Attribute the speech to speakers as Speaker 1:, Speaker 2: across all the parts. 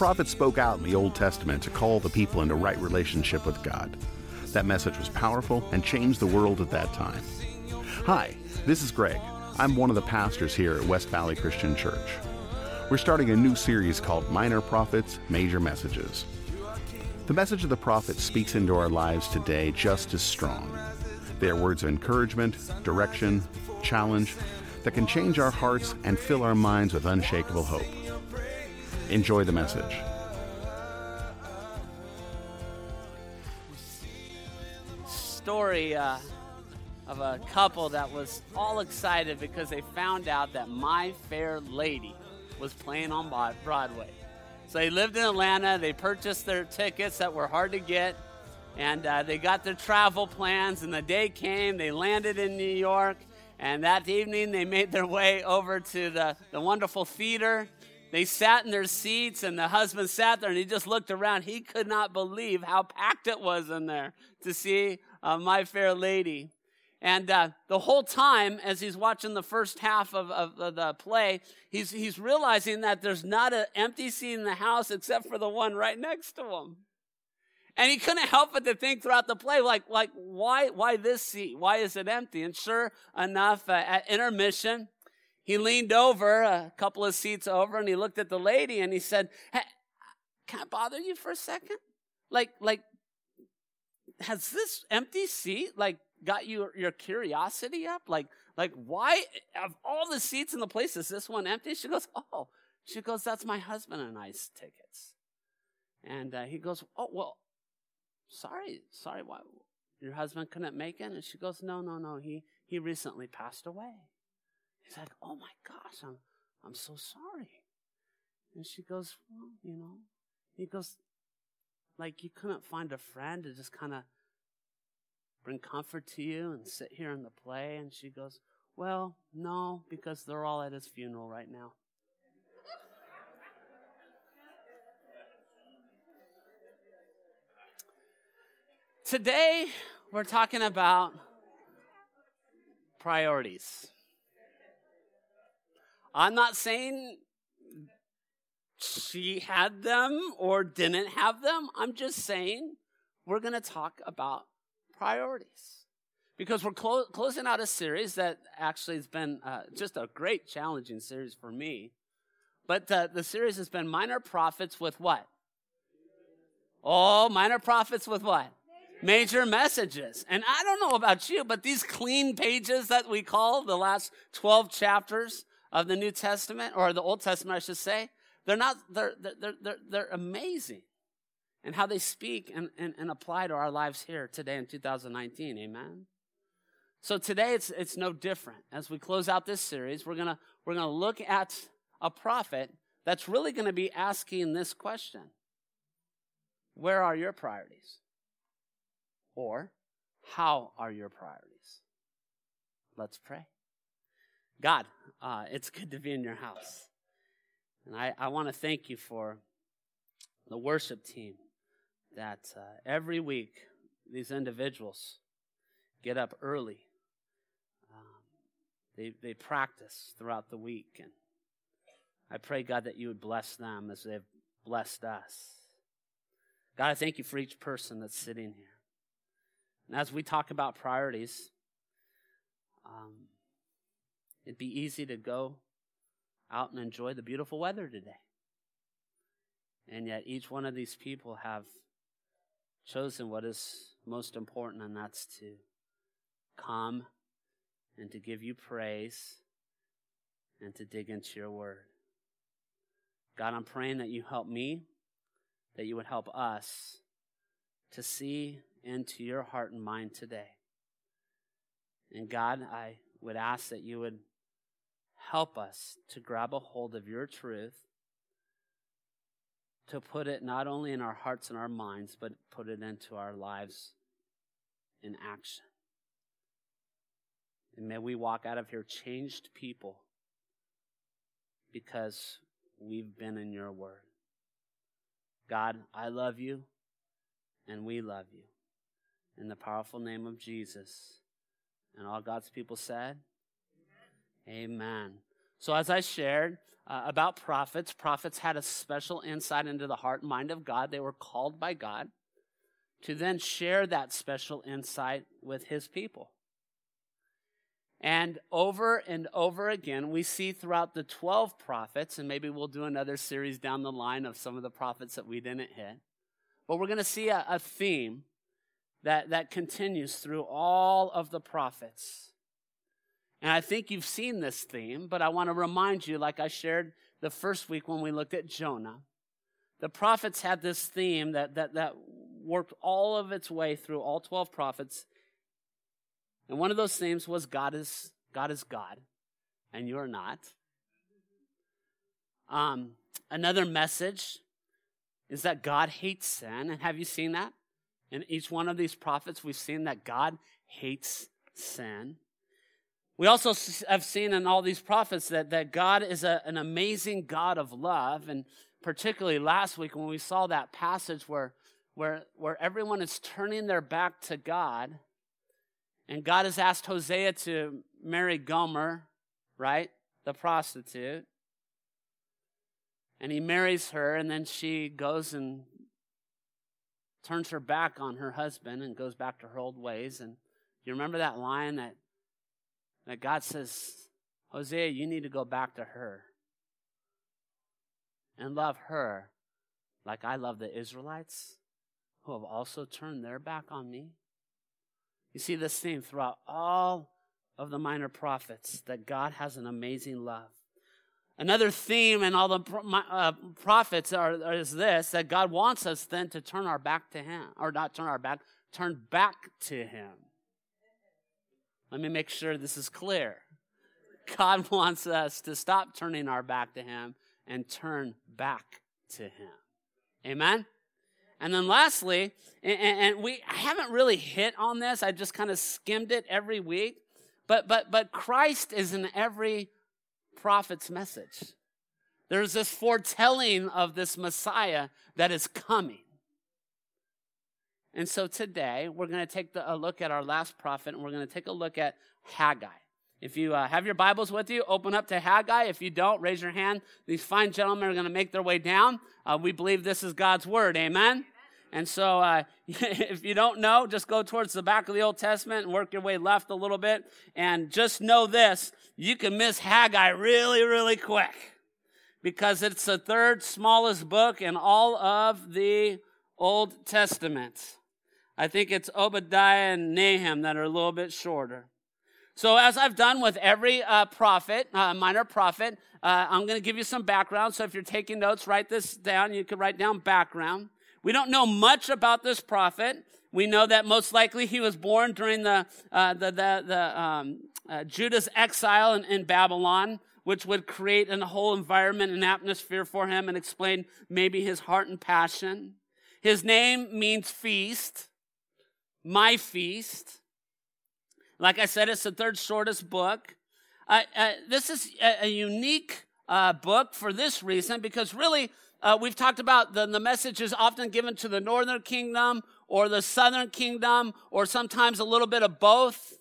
Speaker 1: The prophets spoke out in the Old Testament to call the people into right relationship with God. That message was powerful and changed the world at that time. Hi, this is Greg. I'm one of the pastors here at West Valley Christian Church. We're starting a new series called Minor Prophets, Major Messages. The message of the prophet speaks into our lives today just as strong. They are words of encouragement, direction, challenge that can change our hearts and fill our minds with unshakable hope. Enjoy the message.
Speaker 2: Story uh, of a couple that was all excited because they found out that My Fair Lady was playing on Broadway. So they lived in Atlanta. They purchased their tickets that were hard to get, and uh, they got their travel plans. And the day came. They landed in New York, and that evening they made their way over to the, the wonderful theater. They sat in their seats, and the husband sat there, and he just looked around. He could not believe how packed it was in there to see uh, My Fair Lady. And uh, the whole time, as he's watching the first half of, of, of, the play, he's, he's realizing that there's not an empty seat in the house except for the one right next to him. And he couldn't help but to think throughout the play, like, like why, why this seat? Why is it empty? And sure enough, uh, at intermission, he leaned over a couple of seats over and he looked at the lady and he said, hey, "Can I bother you for a second? Like, like, has this empty seat like got you your curiosity up? Like, like why of all the seats in the place is this one empty? She goes, oh, she goes, that's my husband and I's tickets. And uh, he goes, oh well, sorry, sorry, why your husband couldn't make it? And she goes, no, no, no, he he recently passed away. He's like, oh my gosh, I'm I'm so sorry. And she goes, well, you know, he goes, like you couldn't find a friend to just kind of bring comfort to you and sit here in the play? And she goes, Well, no, because they're all at his funeral right now. Today, we're talking about priorities. I'm not saying she had them or didn't have them. I'm just saying we're going to talk about priorities. Because we're clo- closing out a series that actually has been uh, just a great challenging series for me. But uh, the series has been Minor Prophets with what? Oh, Minor Prophets with what? Major messages. And I don't know about you, but these clean pages that we call the last 12 chapters of the New Testament, or the Old Testament, I should say, they're not, they're, they're, they're, they're amazing and how they speak and, and, and apply to our lives here today in 2019. Amen. So today it's it's no different. As we close out this series, we're gonna we're gonna look at a prophet that's really gonna be asking this question. Where are your priorities? Or how are your priorities? Let's pray. God, uh, it's good to be in your house. And I, I want to thank you for the worship team that uh, every week these individuals get up early. Um, they, they practice throughout the week. And I pray, God, that you would bless them as they've blessed us. God, I thank you for each person that's sitting here. And as we talk about priorities, um, it'd be easy to go out and enjoy the beautiful weather today. And yet, each one of these people have chosen what is most important, and that's to come and to give you praise and to dig into your word. God, I'm praying that you help me, that you would help us to see into your heart and mind today. And God, I would ask that you would help us to grab a hold of your truth to put it not only in our hearts and our minds, but put it into our lives in action. And may we walk out of here changed people because we've been in your word. God, I love you and we love you. In the powerful name of Jesus. And all God's people said, Amen. So, as I shared uh, about prophets, prophets had a special insight into the heart and mind of God. They were called by God to then share that special insight with his people. And over and over again, we see throughout the 12 prophets, and maybe we'll do another series down the line of some of the prophets that we didn't hit. But we're going to see a, a theme that, that continues through all of the prophets. And I think you've seen this theme, but I want to remind you, like I shared the first week when we looked at Jonah, the prophets had this theme that, that, that worked all of its way through all 12 prophets. And one of those themes was God is God is God, and you're not. Um, another message is that God hates sin. And have you seen that? In each one of these prophets, we've seen that God hates sin. We also have seen in all these prophets that, that God is a, an amazing God of love. And particularly last week when we saw that passage where, where, where everyone is turning their back to God, and God has asked Hosea to marry Gomer, right? The prostitute. And he marries her, and then she goes and turns her back on her husband and goes back to her old ways. And you remember that line that, God says, Hosea, you need to go back to her and love her like I love the Israelites who have also turned their back on me. You see this theme throughout all of the minor prophets that God has an amazing love. Another theme in all the uh, prophets are, is this that God wants us then to turn our back to Him, or not turn our back, turn back to Him. Let me make sure this is clear. God wants us to stop turning our back to Him and turn back to Him. Amen? And then lastly, and, we I haven't really hit on this, I just kind of skimmed it every week, but, but, but Christ is in every prophet's message. There's this foretelling of this Messiah that is coming. And so today, we're going to take the, a look at our last prophet, and we're going to take a look at Haggai. If you uh, have your Bibles with you, open up to Haggai. If you don't, raise your hand. These fine gentlemen are going to make their way down. Uh, we believe this is God's word. Amen? And so, uh, if you don't know, just go towards the back of the Old Testament and work your way left a little bit. And just know this you can miss Haggai really, really quick because it's the third smallest book in all of the Old Testament. I think it's Obadiah and Nahum that are a little bit shorter. So, as I've done with every uh, prophet, uh, minor prophet, uh, I'm going to give you some background. So, if you're taking notes, write this down. You can write down background. We don't know much about this prophet. We know that most likely he was born during the, uh, the, the, the um, uh, Judah's exile in, in Babylon, which would create a whole environment and atmosphere for him and explain maybe his heart and passion. His name means feast, my feast. Like I said, it's the third shortest book. Uh, uh, this is a, a unique uh, book for this reason because really uh, we've talked about the, the message is often given to the northern kingdom or the southern kingdom or sometimes a little bit of both.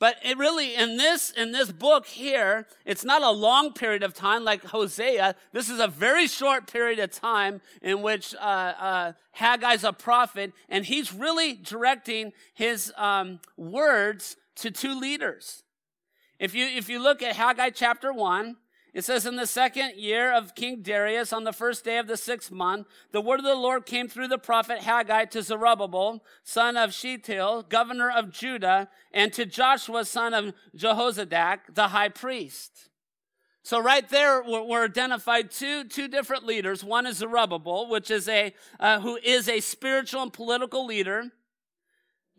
Speaker 2: But it really, in this, in this book here, it's not a long period of time like Hosea. This is a very short period of time in which uh, uh, Haggai's a prophet, and he's really directing his um, words to two leaders. If you, if you look at Haggai chapter 1, it says, In the second year of King Darius, on the first day of the sixth month, the word of the Lord came through the prophet Haggai to Zerubbabel, son of Shealtiel, governor of Judah, and to Joshua, son of Jehozadak, the high priest. So right there, we're, identified two, two different leaders. One is Zerubbabel, which is a, uh, who is a spiritual and political leader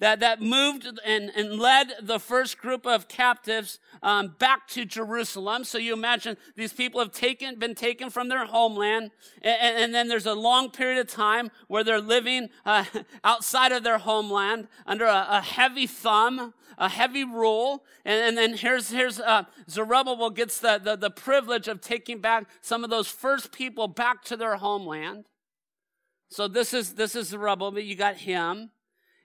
Speaker 2: that, that moved and, and led the first group of captives um, back to Jerusalem. So you imagine these people have taken, been taken from their homeland, and, and then there's a long period of time where they're living uh, outside of their homeland under a, a, heavy thumb, a heavy rule. And, and then here's, here's uh, Zerubbabel gets the, the, the privilege of taking back some of those first people back to their homeland. So this is, this is Zerubbabel, you got him.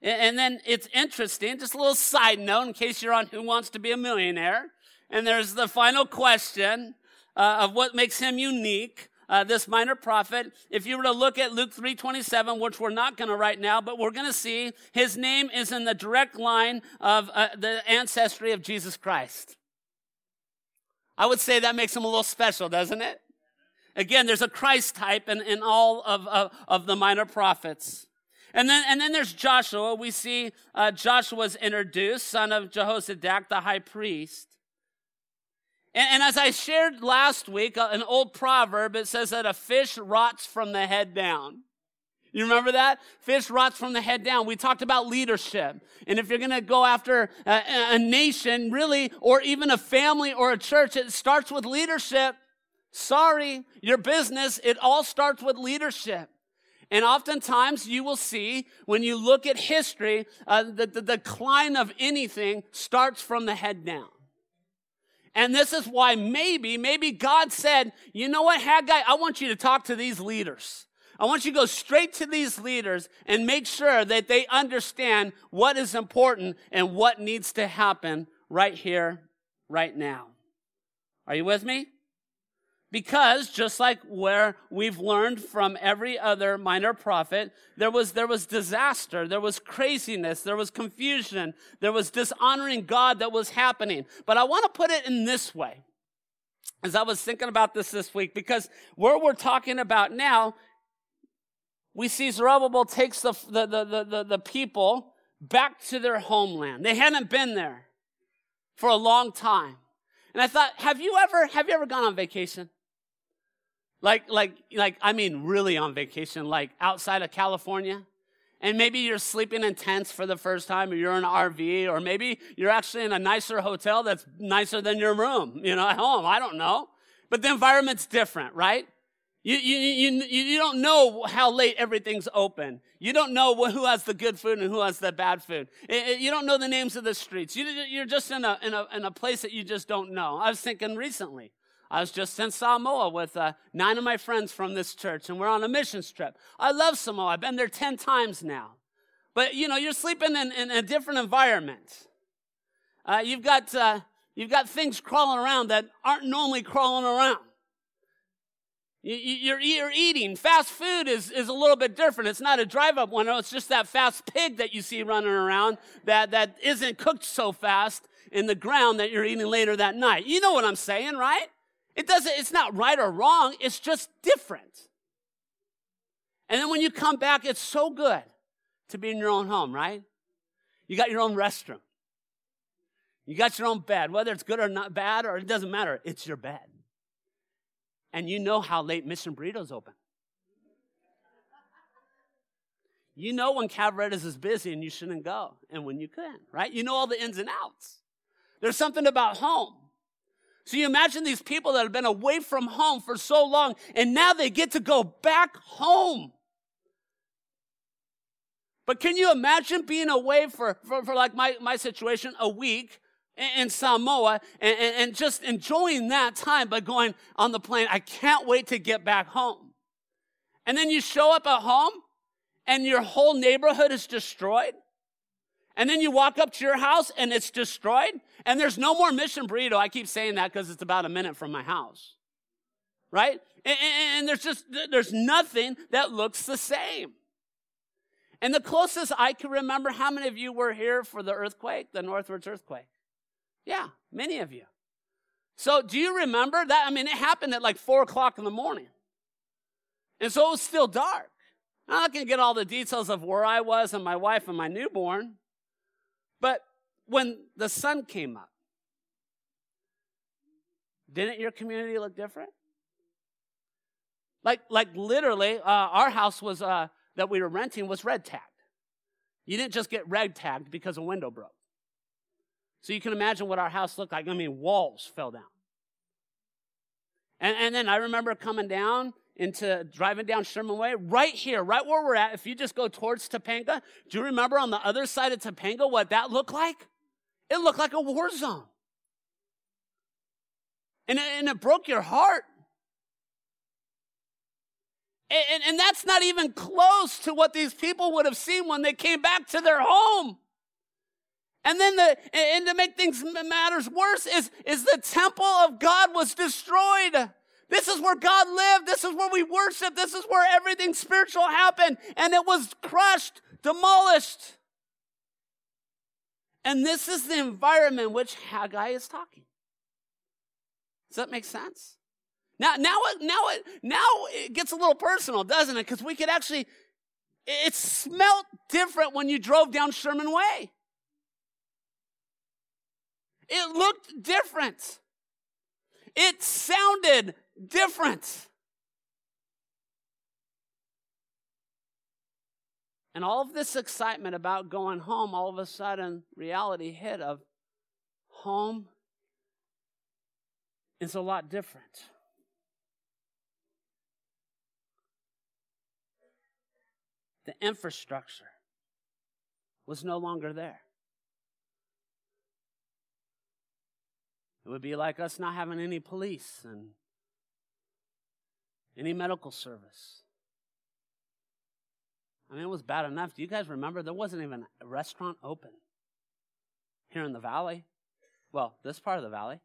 Speaker 2: And then it's interesting, just a little side note in case you're on Who Wants to Be a Millionaire. And there's the final question uh, of what makes him unique. Uh, this minor prophet. If you were to look at Luke 3:27, which we're not going to right now, but we're going to see his name is in the direct line of uh, the ancestry of Jesus Christ. I would say that makes him a little special, doesn't it? Again, there's a Christ type in, in all of, of, of the minor prophets. And then, and then there's Joshua. We see uh, Joshua's introduced, son of Jehozadak, the high priest. And, and as I shared last week, uh, an old proverb, it says that a fish rots from the head down. You remember that? Fish rots from the head down. We talked about leadership. And if you're going to go after a, a, nation, really, or even a family or a church, it starts with leadership. Sorry, your business, it all starts with leadership. And oftentimes you will see when you look at history, uh, the, the decline of anything starts from the head down. And this is why maybe, maybe God said, you know what, Haggai, I want you to talk to these leaders. I want you to go straight to these leaders and make sure that they understand what is important and what needs to happen right here, right now. Are you with me? Because just like where we've learned from every other minor prophet, there was, there was disaster, there was craziness, there was confusion, there was dishonoring God that was happening. But I want to put it in this way. As I was thinking about this this week, because where we're talking about now, we see Zerubbabel takes the, the, the, the, the people back to their homeland. They hadn't been there for a long time. And I thought, have you ever, have you ever gone on vacation? Like, like, like, I mean, really on vacation, like outside of California. And maybe you're sleeping in tents for the first time, or you're in an RV, or maybe you're actually in a nicer hotel that's nicer than your room, you know, at home. I don't know. But the environment's different, right? You, you, you, you don't know how late everything's open. You don't know who has the good food and who has the bad food. You don't know the names of the streets. You're just in a, in, a, in a place that you just don't know. I was thinking recently, I was just in Samoa with uh, nine of my friends from this church, and we're on a missions trip. I love Samoa. I've been there 10 times now. But, you know, you're sleeping in, in a different environment. Uh, you've, got, uh, you've got things crawling around that aren't normally crawling around. You're eating. Fast food is, is a little bit different. It's not a drive up window. It's just that fast pig that you see running around that, that isn't cooked so fast in the ground that you're eating later that night. You know what I'm saying, right? It doesn't, it's not right or wrong, it's just different. And then when you come back, it's so good to be in your own home, right? You got your own restroom. You got your own bed, whether it's good or not bad, or it doesn't matter, it's your bed. And you know how late Mission Burrito's open. You know when Cavaretta's is busy and you shouldn't go, and when you can, right? You know all the ins and outs. There's something about home. So you imagine these people that have been away from home for so long, and now they get to go back home. But can you imagine being away for, for, for like my, my situation, a week in, in Samoa, and, and, and just enjoying that time by going on the plane? I can't wait to get back home. And then you show up at home, and your whole neighborhood is destroyed. And then you walk up to your house and it's destroyed. And there's no more mission burrito. I keep saying that because it's about a minute from my house. Right? And, and, there's just, there's nothing that looks the same. And the closest I can remember, how many of you were here for the earthquake, the Northridge earthquake? Yeah, many of you. So do you remember that? I mean, it happened at like four o'clock in the morning. And so it was still dark. I'm not going to get all the details of where I was and my wife and my newborn. But when the sun came up, didn't your community look different? Like, like literally, uh, our house was uh, that we were renting was red tagged. You didn't just get red tagged because a window broke. So you can imagine what our house looked like. I mean, walls fell down. And, and then I remember coming down into driving down Sherman Way, right here, right where we're at, if you just go towards Topanga, do you remember on the other side of Topanga what that looked like? It looked like a war zone. And it, and it broke your heart. And, and, and that's not even close to what these people would have seen when they came back to their home. And then the, and to make things matters worse is, is the temple of God was destroyed. This is where God lived. This is where we worship. This is where everything spiritual happened. And it was crushed, demolished. And this is the environment which Haggai is talking. Does that make sense? Now, now, it, now, it, now it gets a little personal, doesn't it? Because we could actually, it smelt different when you drove down Sherman Way. It looked different. It sounded different. And all of this excitement about going home, all of a sudden, reality hit of home is a lot different. The infrastructure was no longer there. It would be like us not having any police and any medical service. I mean, it was bad enough. Do you guys remember there wasn't even a restaurant open here in the valley? Well, this part of the valley.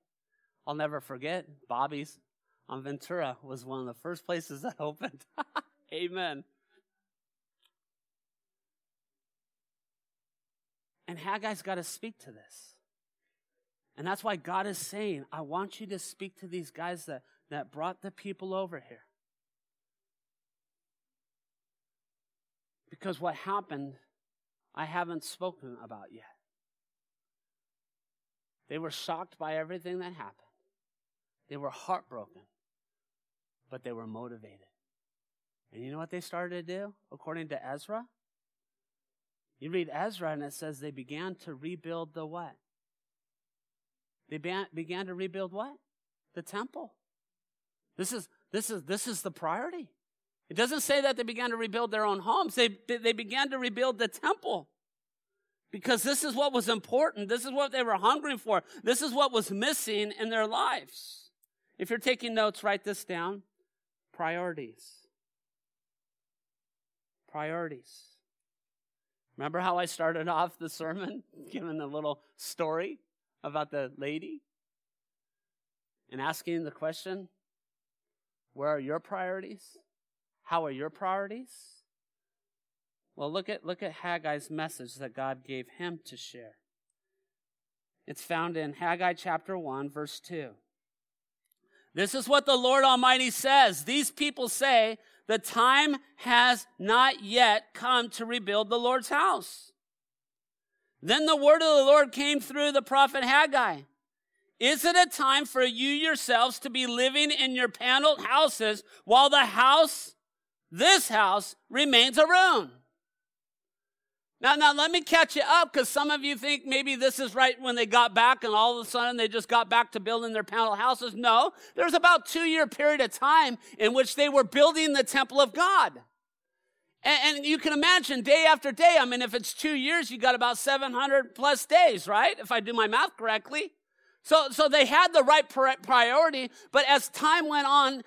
Speaker 2: I'll never forget Bobby's on Ventura was one of the first places that opened. Amen. And Haggai's got to speak to this. And that's why God is saying, I want you to speak to these guys that, that brought the people over here. Because what happened, I haven't spoken about yet. They were shocked by everything that happened. They were heartbroken, but they were motivated. And you know what they started to do, according to Ezra? You read Ezra, and it says they began to rebuild the what? They began to rebuild what? The temple. This is, this is, this is the priority. It doesn't say that they began to rebuild their own homes. They, they began to rebuild the temple. Because this is what was important. This is what they were hungry for. This is what was missing in their lives. If you're taking notes, write this down. Priorities. Priorities. Remember how I started off the sermon, giving the little story? about the lady and asking the question where are your priorities? How are your priorities? Well, look at, look at Haggai's message that God gave him to share. It's found in Haggai chapter 1, verse 2. This is what the Lord Almighty says. These people say, the time has not yet come to rebuild the Lord's house. Then the word of the Lord came through the prophet Haggai. Is it a time for you yourselves to be living in your paneled houses while the house, this house, remains a ruin? Now, now let me catch you up because some of you think maybe this is right when they got back and all of a sudden they just got back to building their panel houses. No, there's about two year period of time in which they were building the temple of God. And, and, you can imagine day after day. I mean, if it's two years, you got about 700 plus days, right? If I do my math correctly. So, so they had the right priority, but as time went on and,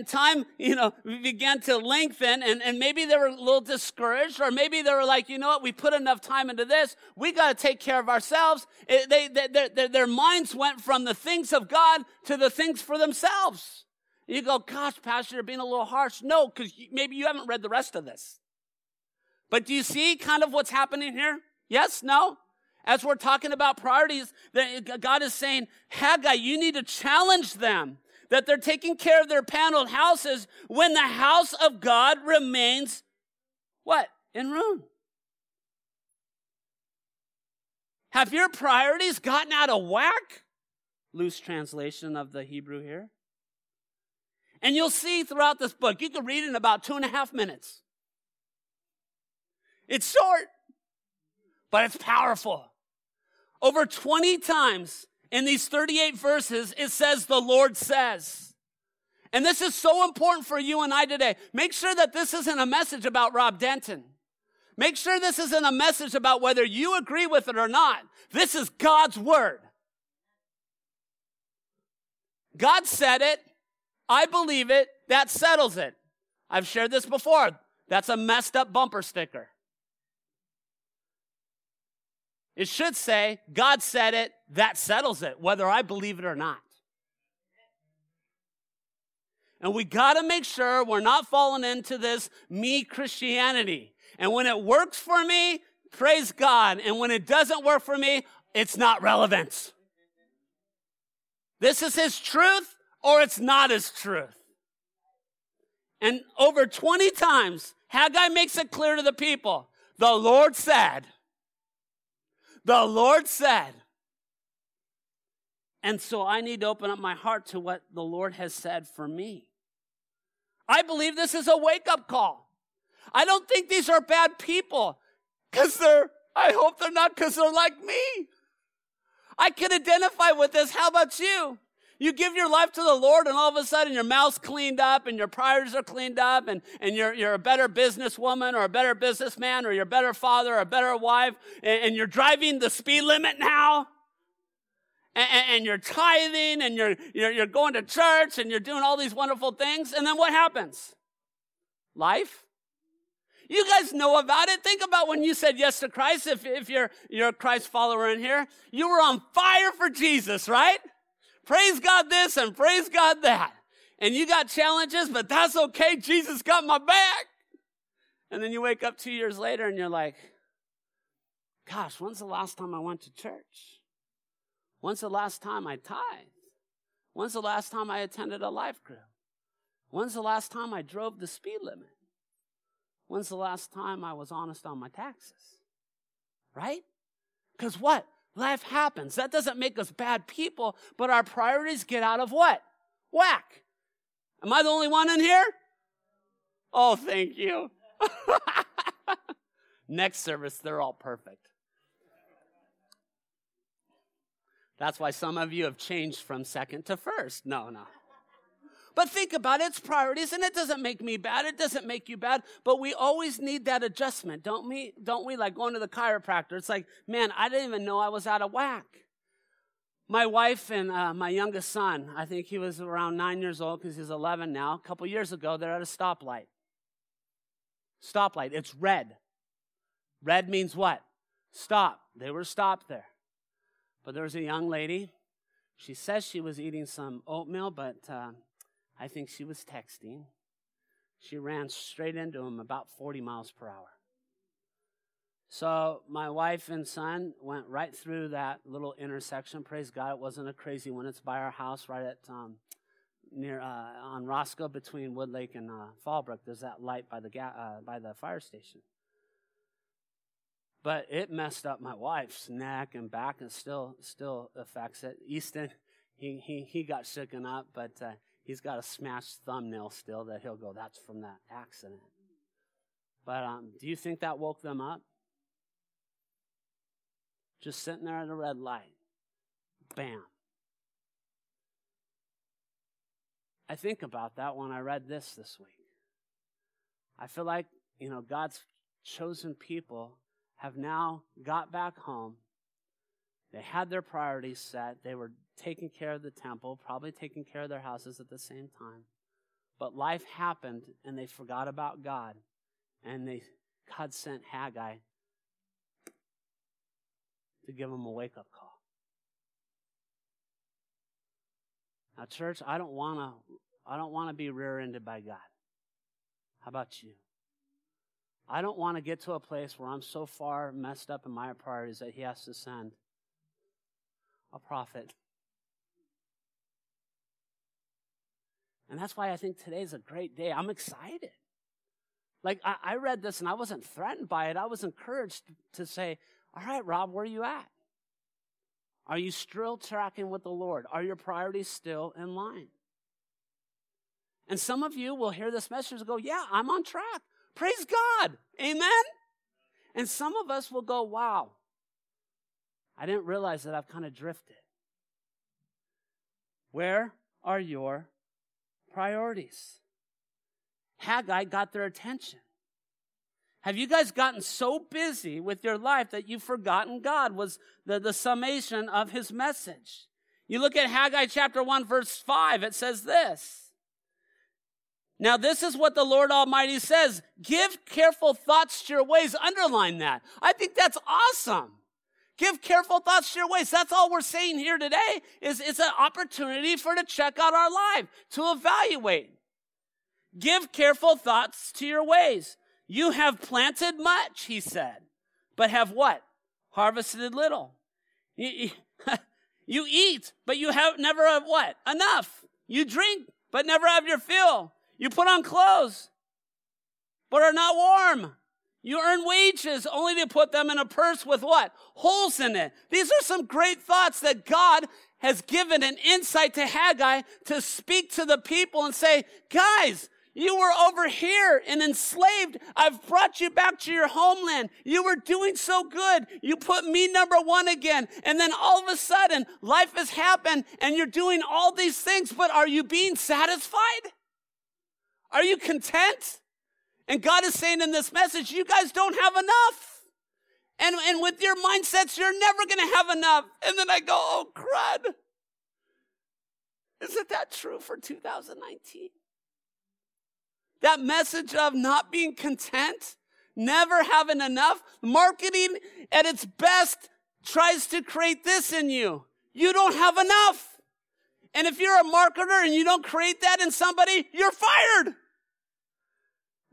Speaker 2: and time, you know, began to lengthen and, and maybe they were a little discouraged or maybe they were like, you know what, we put enough time into this. We got to take care of ourselves. It, they, they, their, their minds went from the things of God to the things for themselves. You go, gosh, Pastor, you're being a little harsh. No, because maybe you haven't read the rest of this. But do you see kind of what's happening here? Yes? No? As we're talking about priorities, God is saying, Haggai, you need to challenge them that they're taking care of their paneled houses when the house of God remains what? In ruin. Have your priorities gotten out of whack? Loose translation of the Hebrew here. And you'll see throughout this book, you can read in about two and a half minutes. It's short, but it's powerful. Over 20 times in these 38 verses, it says, The Lord says. And this is so important for you and I today. Make sure that this isn't a message about Rob Denton. Make sure this isn't a message about whether you agree with it or not. This is God's word. God said it. I believe it. That settles it. I've shared this before. That's a messed up bumper sticker. It should say, God said it, that settles it, whether I believe it or not. And we got to make sure we're not falling into this me Christianity. And when it works for me, praise God. And when it doesn't work for me, it's not relevant. This is his truth or it's not his truth. And over 20 times, Haggai makes it clear to the people the Lord said, the Lord said. And so I need to open up my heart to what the Lord has said for me. I believe this is a wake up call. I don't think these are bad people because they're, I hope they're not because they're like me. I can identify with this. How about you? You give your life to the Lord, and all of a sudden your mouth's cleaned up and your priorities are cleaned up, and, and you're, you're a better businesswoman or a better businessman or you're a better father or a better wife, and, and you're driving the speed limit now. And, and you're tithing and you're, you're, you're going to church and you're doing all these wonderful things. And then what happens? Life you guys know about it. Think about when you said yes to Christ. If, if you're, you're a Christ follower in here, you were on fire for Jesus, right? Praise God this and praise God that. And you got challenges, but that's okay. Jesus got my back. And then you wake up two years later and you're like, gosh, when's the last time I went to church? When's the last time I tithed? When's the last time I attended a life group? When's the last time I drove the speed limit? When's the last time I was honest on my taxes? Right? Because what? Life happens. That doesn't make us bad people, but our priorities get out of what? Whack. Am I the only one in here? Oh, thank you. Next service, they're all perfect. That's why some of you have changed from second to first. No, no. But think about its priorities, and it doesn't make me bad. It doesn't make you bad. But we always need that adjustment, don't we? Don't we? Like going to the chiropractor. It's like, man, I didn't even know I was out of whack. My wife and uh, my youngest son, I think he was around nine years old because he's 11 now. A couple years ago, they're at a stoplight. Stoplight, it's red. Red means what? Stop. They were stopped there. But there was a young lady. She says she was eating some oatmeal, but uh, I think she was texting. She ran straight into him about 40 miles per hour. So my wife and son went right through that little intersection. Praise God, it wasn't a crazy one. It's by our house, right at um, near uh, on Roscoe between Woodlake and uh, Fallbrook. There's that light by the ga- uh, by the fire station. But it messed up my wife's neck and back, and still still affects it. Easton, he he he got shooken up, but uh, he's got a smashed thumbnail still that he'll go, that's from that accident. But um, do you think that woke them up? Just sitting there at a red light. Bam. I think about that when I read this this week. I feel like, you know, God's chosen people have now got back home. They had their priorities set. They were taking care of the temple, probably taking care of their houses at the same time. But life happened and they forgot about God. And they God sent Haggai to give them a wake up call. Now, church, I don't want to I don't want to be rear-ended by God. How about you? I don't want to get to a place where I'm so far messed up in my priorities that He has to send a prophet And that's why I think today's a great day. I'm excited. Like, I, I, read this and I wasn't threatened by it. I was encouraged to say, All right, Rob, where are you at? Are you still tracking with the Lord? Are your priorities still in line? And some of you will hear this message and go, Yeah, I'm on track. Praise God. Amen. And some of us will go, Wow, I didn't realize that I've kind of drifted. Where are your priorities. Haggai got their attention. Have you guys gotten so busy with your life that you've forgotten God was the, the summation of his message? You look at Haggai chapter 1, verse 5, it says this. Now, this is what the Lord Almighty says Give careful thoughts to your ways. Underline that. I think that's awesome. Give careful thoughts to your ways. That's all we're saying here today is it's an opportunity for to check out our life, to evaluate. Give careful thoughts to your ways. You have planted much, he said, but have what? Harvested little. You, eat, but you have never have what? Enough. You drink, but never have your fill. You put on clothes, but are not warm. You earn wages only to put them in a purse with what? Holes in it. These are some great thoughts that God has given an insight to Haggai to speak to the people and say, guys, you were over here and enslaved. I've brought you back to your homeland. You were doing so good. You put me number one again. And then all of a sudden, life has happened and you're doing all these things, but are you being satisfied? Are you content? And God is saying in this message, you guys don't have enough. And, and with your mindsets, you're never going to have enough. And then I go, oh, crud. Isn't that true for 2019? That message of not being content, never having enough. Marketing at its best tries to create this in you. You don't have enough. And if you're a marketer and you don't create that in somebody, you're fired.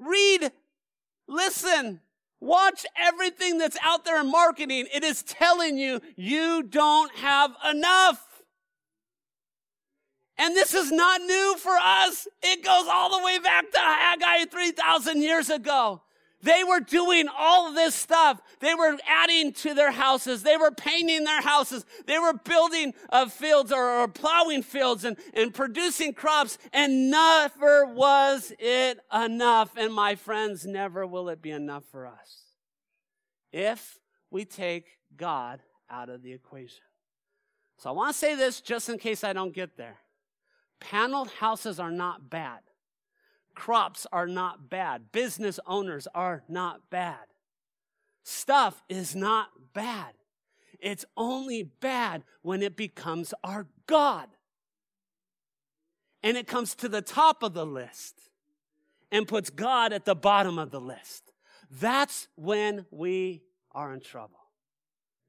Speaker 2: Read, listen, watch everything that's out there in marketing. It is telling you you don't have enough. And this is not new for us. It goes all the way back to Haggai 3,000 years ago. They were doing all this stuff. They were adding to their houses. They were painting their houses. They were building uh, fields or, or plowing fields and, and producing crops. And never was it enough. And my friends, never will it be enough for us if we take God out of the equation. So I want to say this just in case I don't get there. Paneled houses are not bad. Crops are not bad. Business owners are not bad. Stuff is not bad. It's only bad when it becomes our God. And it comes to the top of the list and puts God at the bottom of the list. That's when we are in trouble.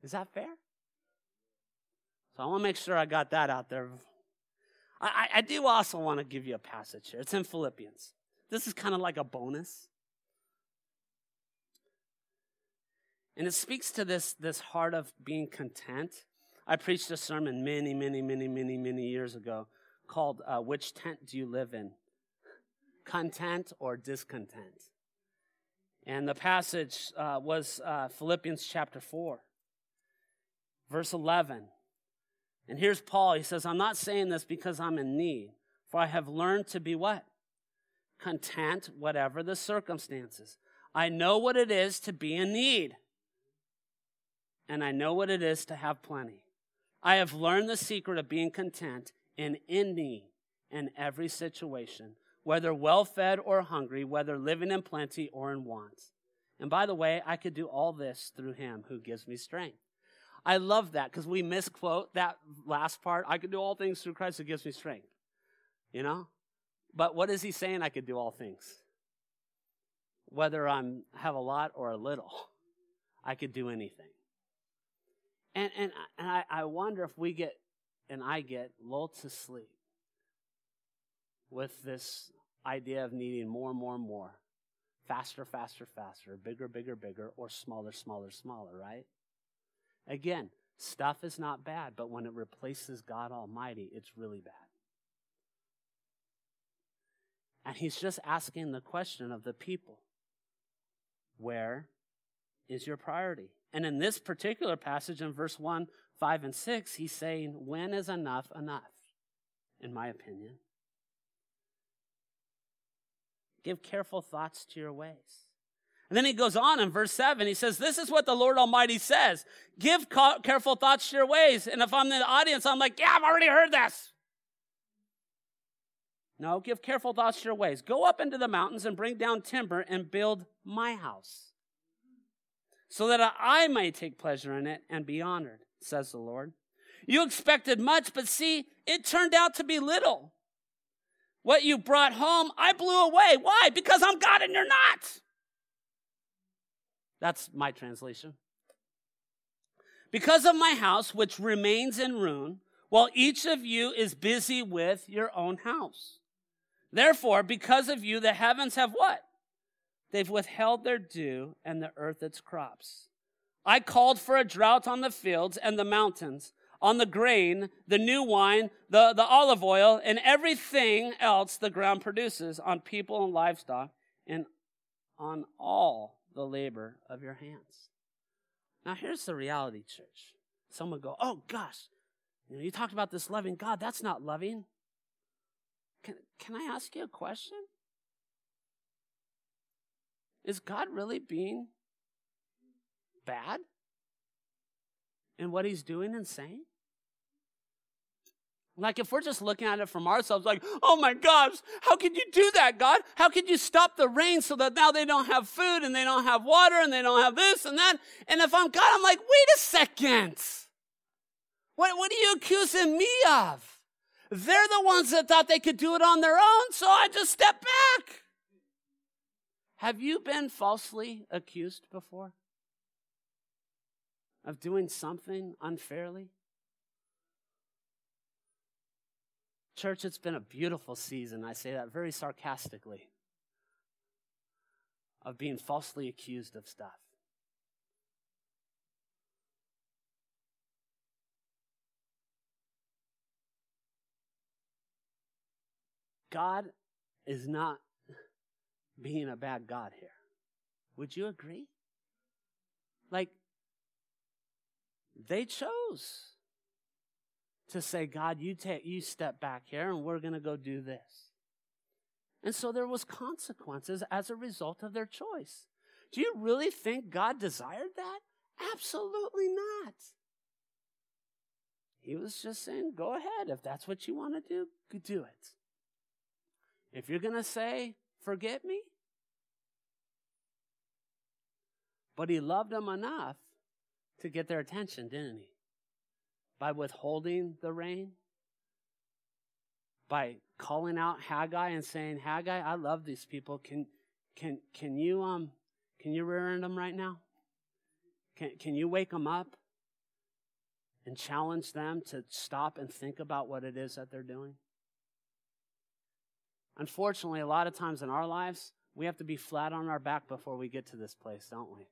Speaker 2: Is that fair? So I want to make sure I got that out there I, I do also want to give you a passage here. It's in Philippians. This is kind of like a bonus. And it speaks to this, this heart of being content. I preached a sermon many, many, many, many, many years ago called uh, Which Tent Do You Live In? Content or Discontent? And the passage uh, was uh, Philippians chapter 4, verse 11. And here's Paul. He says, I'm not saying this because I'm in need, for I have learned to be what? Content, whatever the circumstances. I know what it is to be in need, and I know what it is to have plenty. I have learned the secret of being content in any and every situation, whether well fed or hungry, whether living in plenty or in want. And by the way, I could do all this through him who gives me strength. I love that because we misquote that last part. I can do all things through Christ who gives me strength. You know? But what is he saying? I could do all things. Whether I'm have a lot or a little, I could do anything. And and, and I, I wonder if we get and I get lulled to sleep with this idea of needing more and more and more. Faster, faster, faster, bigger, bigger, bigger, or smaller, smaller, smaller, right? Again, stuff is not bad, but when it replaces God Almighty, it's really bad. And he's just asking the question of the people where is your priority? And in this particular passage, in verse 1, 5, and 6, he's saying, When is enough enough? In my opinion. Give careful thoughts to your ways. And then he goes on in verse 7. He says, This is what the Lord Almighty says Give ca- careful thoughts to your ways. And if I'm in the audience, I'm like, Yeah, I've already heard this. No, give careful thoughts to your ways. Go up into the mountains and bring down timber and build my house, so that I may take pleasure in it and be honored, says the Lord. You expected much, but see, it turned out to be little. What you brought home, I blew away. Why? Because I'm God and you're not. That's my translation. because of my house, which remains in ruin, while each of you is busy with your own house. Therefore, because of you, the heavens have what? They've withheld their dew and the earth its crops. I called for a drought on the fields and the mountains, on the grain, the new wine, the, the olive oil, and everything else the ground produces, on people and livestock, and on all the labor of your hands. Now, here's the reality, church. Someone go, oh gosh, you know, you talked about this loving God. That's not loving. Can, can I ask you a question? Is God really being bad in what he's doing and saying? Like, if we're just looking at it from ourselves, like, oh my gosh, how could you do that, God? How could you stop the rain so that now they don't have food and they don't have water and they don't have this and that? And if I'm God, I'm like, wait a second. What, what are you accusing me of? They're the ones that thought they could do it on their own, so I just step back. Have you been falsely accused before? Of doing something unfairly? Church, it's been a beautiful season. I say that very sarcastically. Of being falsely accused of stuff. God is not being a bad God here. Would you agree? Like, they chose to say, God, you take, you step back here and we're going to go do this. And so there was consequences as a result of their choice. Do you really think God desired that? Absolutely not. He was just saying, go ahead. If that's what you want to do, do it. If you're going to say, forget me, but he loved them enough to get their attention, didn't he? By withholding the rain, by calling out Haggai and saying, Haggai, I love these people. Can, can, can you, um, can you rear end them right now? Can, can you wake them up and challenge them to stop and think about what it is that they're doing? Unfortunately, a lot of times in our lives, we have to be flat on our back before we get to this place, don't we?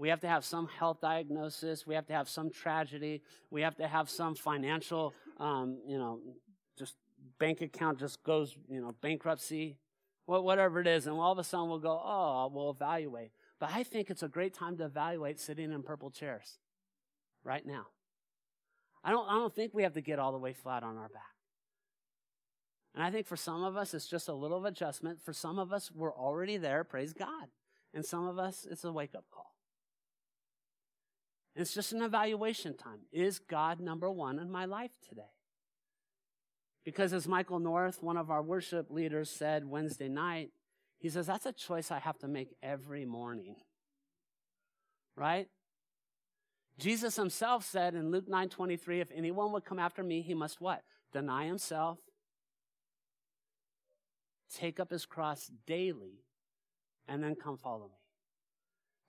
Speaker 2: We have to have some health diagnosis. We have to have some tragedy. We have to have some financial, um, you know, just bank account just goes, you know, bankruptcy, whatever it is. And all of a sudden we'll go, oh, we'll evaluate. But I think it's a great time to evaluate sitting in purple chairs right now. I don't, I don't think we have to get all the way flat on our back. And I think for some of us, it's just a little adjustment. For some of us, we're already there, praise God. And some of us, it's a wake up call. It's just an evaluation time. Is God number one in my life today? Because as Michael North, one of our worship leaders, said Wednesday night, he says, that's a choice I have to make every morning. Right? Jesus himself said in Luke 9 23, if anyone would come after me, he must what? Deny himself, take up his cross daily, and then come follow me.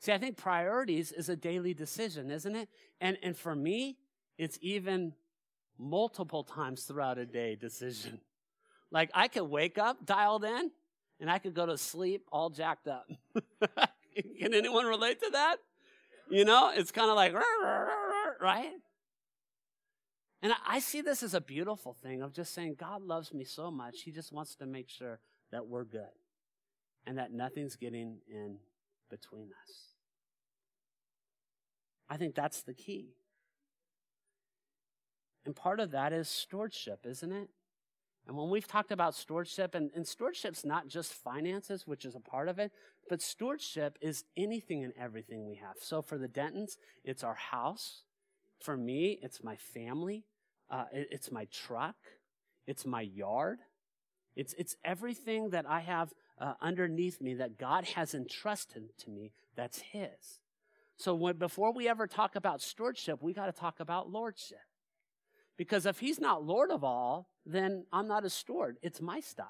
Speaker 2: See, I think priorities is a daily decision, isn't it? And, and for me, it's even multiple times throughout a day decision. Like I could wake up dialed in and I could go to sleep all jacked up. Can anyone relate to that? You know, it's kind of like, right? And I see this as a beautiful thing of just saying, God loves me so much. He just wants to make sure that we're good and that nothing's getting in between us. I think that's the key. And part of that is stewardship, isn't it? And when we've talked about stewardship, and, and stewardship's not just finances, which is a part of it, but stewardship is anything and everything we have. So for the Dentons, it's our house. For me, it's my family. Uh, it, it's my truck. It's my yard. It's, it's everything that I have uh, underneath me that God has entrusted to me that's His. So when, before we ever talk about stewardship, we got to talk about lordship. Because if He's not Lord of all, then I'm not a steward. It's my stuff.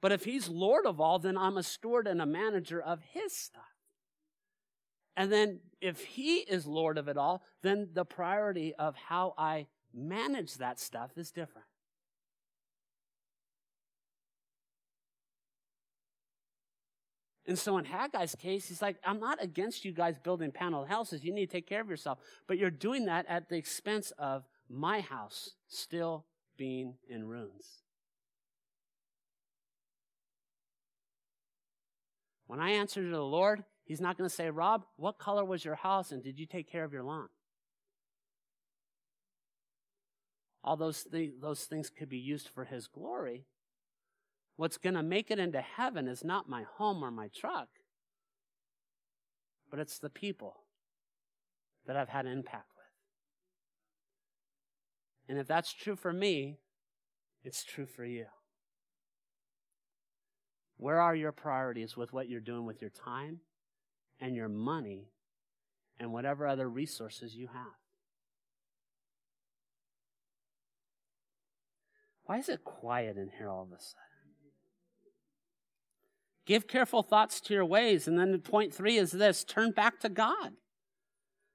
Speaker 2: But if He's Lord of all, then I'm a steward and a manager of His stuff. And then if he is Lord of it all, then the priority of how I manage that stuff is different. And so in Haggai's case, he's like, I'm not against you guys building paneled houses. You need to take care of yourself. But you're doing that at the expense of my house still being in ruins. When I answer to the Lord, He's not going to say, Rob, what color was your house and did you take care of your lawn? All those, th- those things could be used for His glory. What's going to make it into heaven is not my home or my truck, but it's the people that I've had impact with. And if that's true for me, it's true for you. Where are your priorities with what you're doing with your time and your money and whatever other resources you have? Why is it quiet in here all of a sudden? Give careful thoughts to your ways. And then point three is this turn back to God.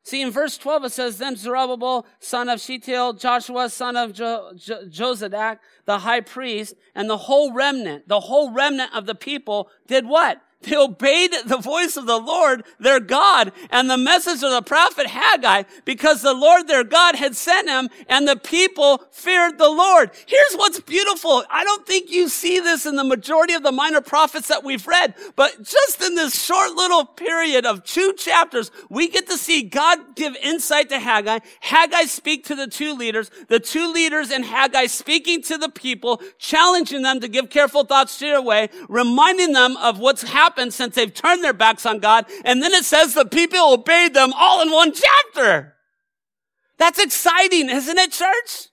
Speaker 2: See, in verse 12, it says, Then Zerubbabel, son of Shealtiel, Joshua, son of jo- jo- the high priest, and the whole remnant, the whole remnant of the people did what? They obeyed the voice of the Lord, their God, and the message of the prophet Haggai, because the Lord their God had sent him, and the people feared the Lord. Here's what's beautiful. I don't think you see this in the majority of the minor prophets that we've read, but just in this short little period of two chapters, we get to see God give insight to Haggai, Haggai speak to the two leaders, the two leaders and Haggai speaking to the people, challenging them to give careful thoughts to their way, reminding them of what's happening happened since they've turned their backs on God. And then it says the people obeyed them all in one chapter. That's exciting, isn't it, church?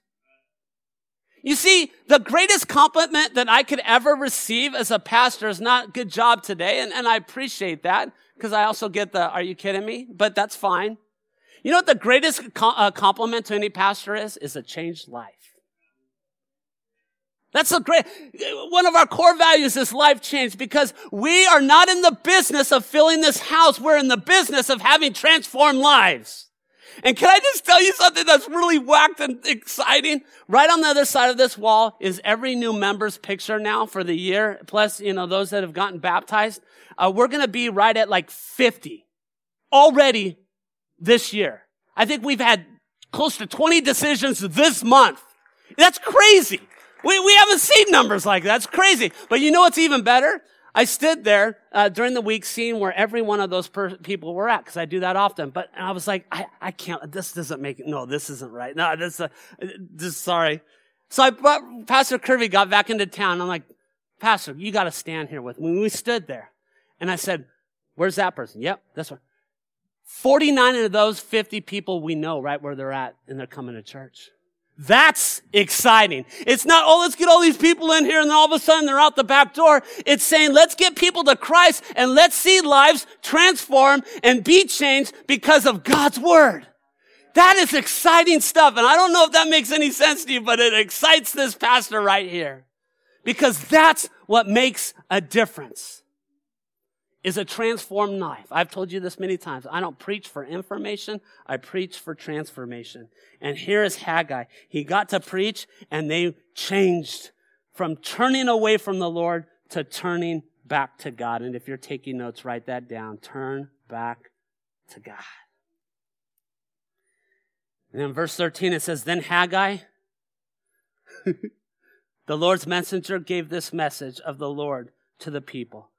Speaker 2: You see, the greatest compliment that I could ever receive as a pastor is not good job today. And, and I appreciate that because I also get the, are you kidding me? But that's fine. You know what the greatest uh, compliment to any pastor is? Is a changed life. That's a great, one of our core values is life change because we are not in the business of filling this house. We're in the business of having transformed lives. And can I just tell you something that's really whacked and exciting? Right on the other side of this wall is every new member's picture now for the year, plus, you know, those that have gotten baptized. Uh, we're going to be right at like 50 already this year. I think we've had close to 20 decisions this month. That's crazy. We, we haven't seen numbers like that. That's crazy. But you know what's even better? I stood there uh, during the week seeing where every one of those per- people were at because I do that often. But I was like, I, I can't. This doesn't make it. No, this isn't right. No, this. Uh, this sorry. So I Pastor Kirby got back into town. I'm like, Pastor, you got to stand here with me. We stood there, and I said, "Where's that person?" Yep, this one. 49 of those 50 people we know right where they're at, and they're coming to church. That's exciting. It's not, oh, let's get all these people in here and then all of a sudden they're out the back door. It's saying, let's get people to Christ and let's see lives transform and be changed because of God's word. That is exciting stuff. And I don't know if that makes any sense to you, but it excites this pastor right here because that's what makes a difference is a transformed life. I've told you this many times. I don't preach for information. I preach for transformation. And here is Haggai. He got to preach and they changed from turning away from the Lord to turning back to God. And if you're taking notes, write that down. Turn back to God. And in verse 13, it says, Then Haggai, the Lord's messenger, gave this message of the Lord to the people.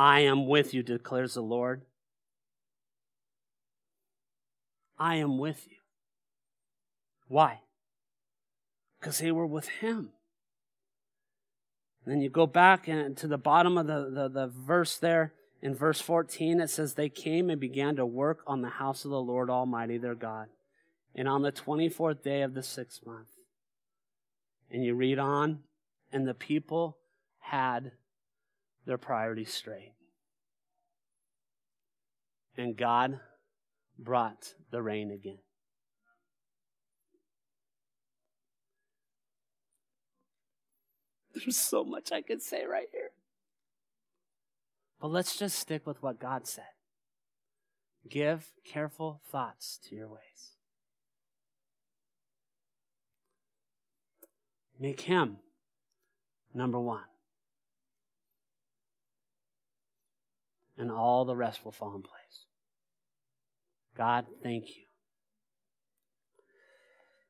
Speaker 2: I am with you, declares the Lord. I am with you. Why? Because they were with him. And then you go back and to the bottom of the, the, the verse there in verse 14, it says, They came and began to work on the house of the Lord Almighty their God. And on the 24th day of the sixth month. And you read on, and the people had their priorities straight. And God brought the rain again. There's so much I could say right here. But let's just stick with what God said. Give careful thoughts to your ways. Make him number one. And all the rest will fall in place. God, thank you.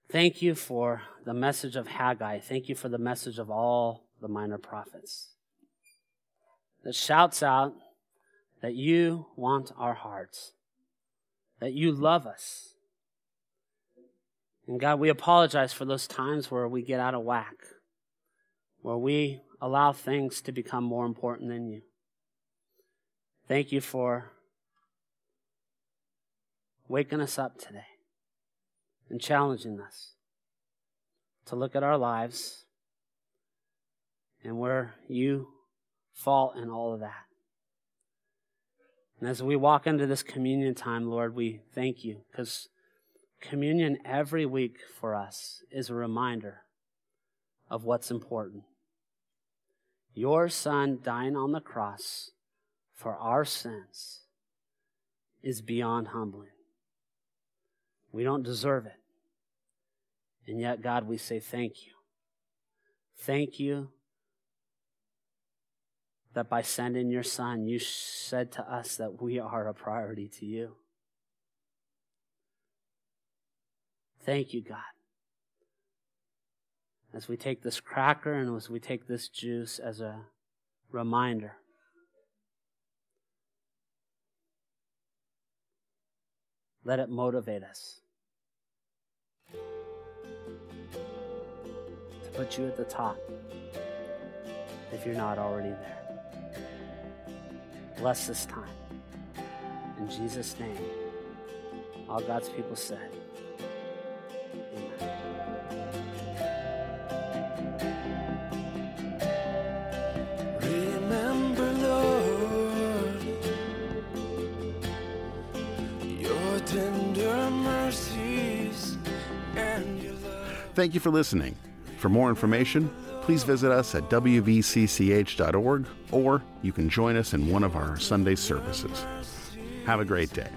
Speaker 2: Thank you for the message of Haggai. Thank you for the message of all the minor prophets that shouts out that you want our hearts, that you love us. And God, we apologize for those times where we get out of whack, where we allow things to become more important than you. Thank you for waking us up today and challenging us to look at our lives and where you fall in all of that. And as we walk into this communion time, Lord, we thank you because communion every week for us is a reminder of what's important. Your Son dying on the cross for our sins is beyond humbling. We don't deserve it. And yet, God, we say thank you. Thank you that by sending your son, you said to us that we are a priority to you. Thank you, God. As we take this cracker and as we take this juice as a reminder. Let it motivate us to put you at the top if you're not already there. Bless this time. In Jesus' name, all God's people said,
Speaker 3: Remember,
Speaker 1: Thank you for listening. For more information, please visit us at wvcch.org or you can join us in one of our Sunday services. Have a great day.